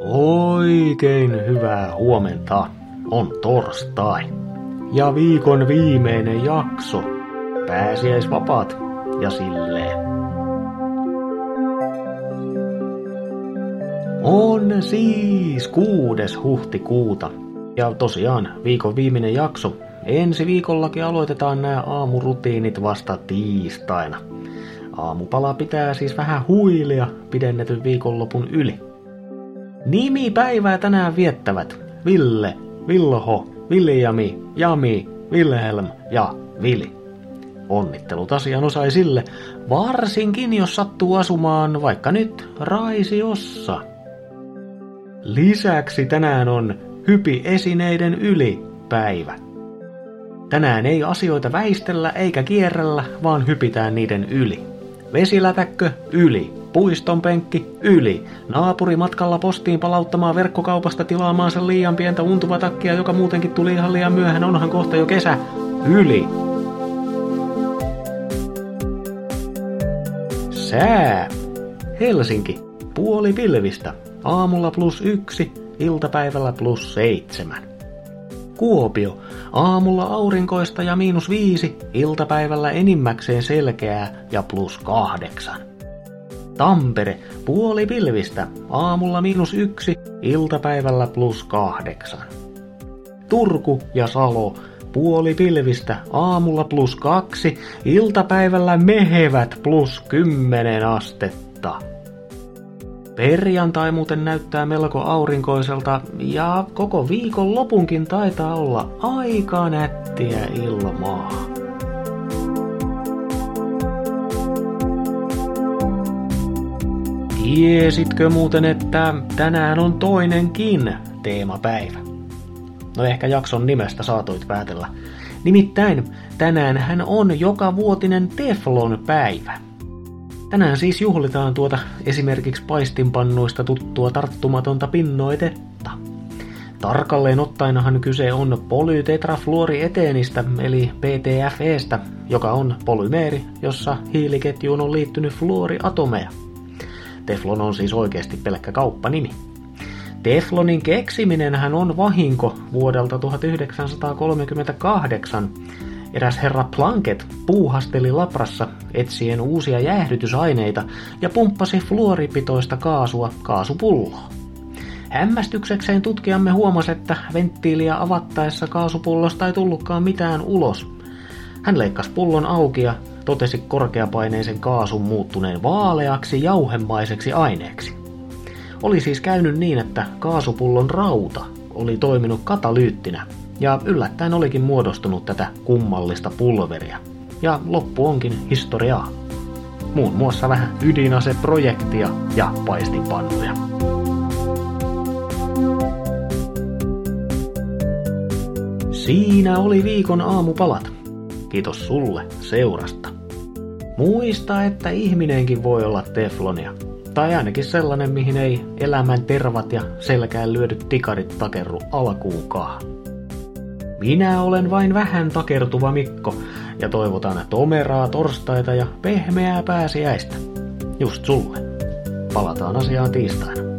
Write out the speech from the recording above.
Oikein hyvää huomenta. On torstai. Ja viikon viimeinen jakso. Pääsiäisvapaat ja silleen. On siis kuudes huhtikuuta. Ja tosiaan viikon viimeinen jakso. Ensi viikollakin aloitetaan nämä aamurutiinit vasta tiistaina. Aamupala pitää siis vähän huilia pidennetyn viikonlopun yli. Nimipäivää tänään viettävät Ville, Vilho, Viljami, Jami, Wilhelm ja Vili. Onnittelut asianosaisille, varsinkin jos sattuu asumaan vaikka nyt Raisiossa. Lisäksi tänään on hypi esineiden yli päivä. Tänään ei asioita väistellä eikä kierrellä, vaan hypitään niiden yli. Vesilätäkkö yli, puiston penkki yli, naapuri matkalla postiin palauttamaan verkkokaupasta tilaamaansa liian pientä untuvatakkia, joka muutenkin tuli ihan liian myöhään, onhan kohta jo kesä, yli. Sää. Helsinki, puoli pilvistä, aamulla plus yksi, iltapäivällä plus seitsemän. Kuopio. Aamulla aurinkoista ja miinus viisi, iltapäivällä enimmäkseen selkeää ja plus kahdeksan. Tampere, puoli pilvistä, aamulla miinus yksi, iltapäivällä plus kahdeksan. Turku ja Salo, puoli pilvistä, aamulla plus kaksi, iltapäivällä mehevät plus kymmenen astetta. Perjantai muuten näyttää melko aurinkoiselta ja koko viikon lopunkin taitaa olla aika nättiä ilmaa. Tiesitkö muuten, että tänään on toinenkin teemapäivä? No ehkä jakson nimestä saatoit päätellä. Nimittäin tänään hän on joka vuotinen Teflon päivä. Tänään siis juhlitaan tuota esimerkiksi paistinpannuista tuttua tarttumatonta pinnoitetta. Tarkalleen ottaenhan kyse on polytetrafluorieteenistä eli PTFEstä, joka on polymeeri, jossa hiiliketjuun on liittynyt fluoriatomeja. Teflon on siis oikeasti pelkkä kauppanimi. Teflonin keksiminenhän on vahinko vuodelta 1938, Eräs herra Planket puuhasteli labrassa etsien uusia jäähdytysaineita ja pumppasi fluoripitoista kaasua kaasupulloon. Hämmästyksekseen tutkijamme huomasi, että venttiiliä avattaessa kaasupullosta ei tullutkaan mitään ulos. Hän leikkasi pullon auki ja totesi korkeapaineisen kaasun muuttuneen vaaleaksi jauhemaiseksi aineeksi. Oli siis käynyt niin, että kaasupullon rauta oli toiminut katalyyttinä ja yllättäen olikin muodostunut tätä kummallista pulveria. Ja loppu onkin historiaa. Muun muassa vähän ydinaseprojektia ja paistinpannuja. Siinä oli viikon aamupalat. Kiitos sulle seurasta. Muista, että ihminenkin voi olla teflonia. Tai ainakin sellainen, mihin ei elämän tervat ja selkään lyödyt tikarit takerru alkuunkaan. Minä olen vain vähän takertuva Mikko ja toivotan tomeraa torstaita ja pehmeää pääsiäistä. Just sulle. Palataan asiaan tiistaina.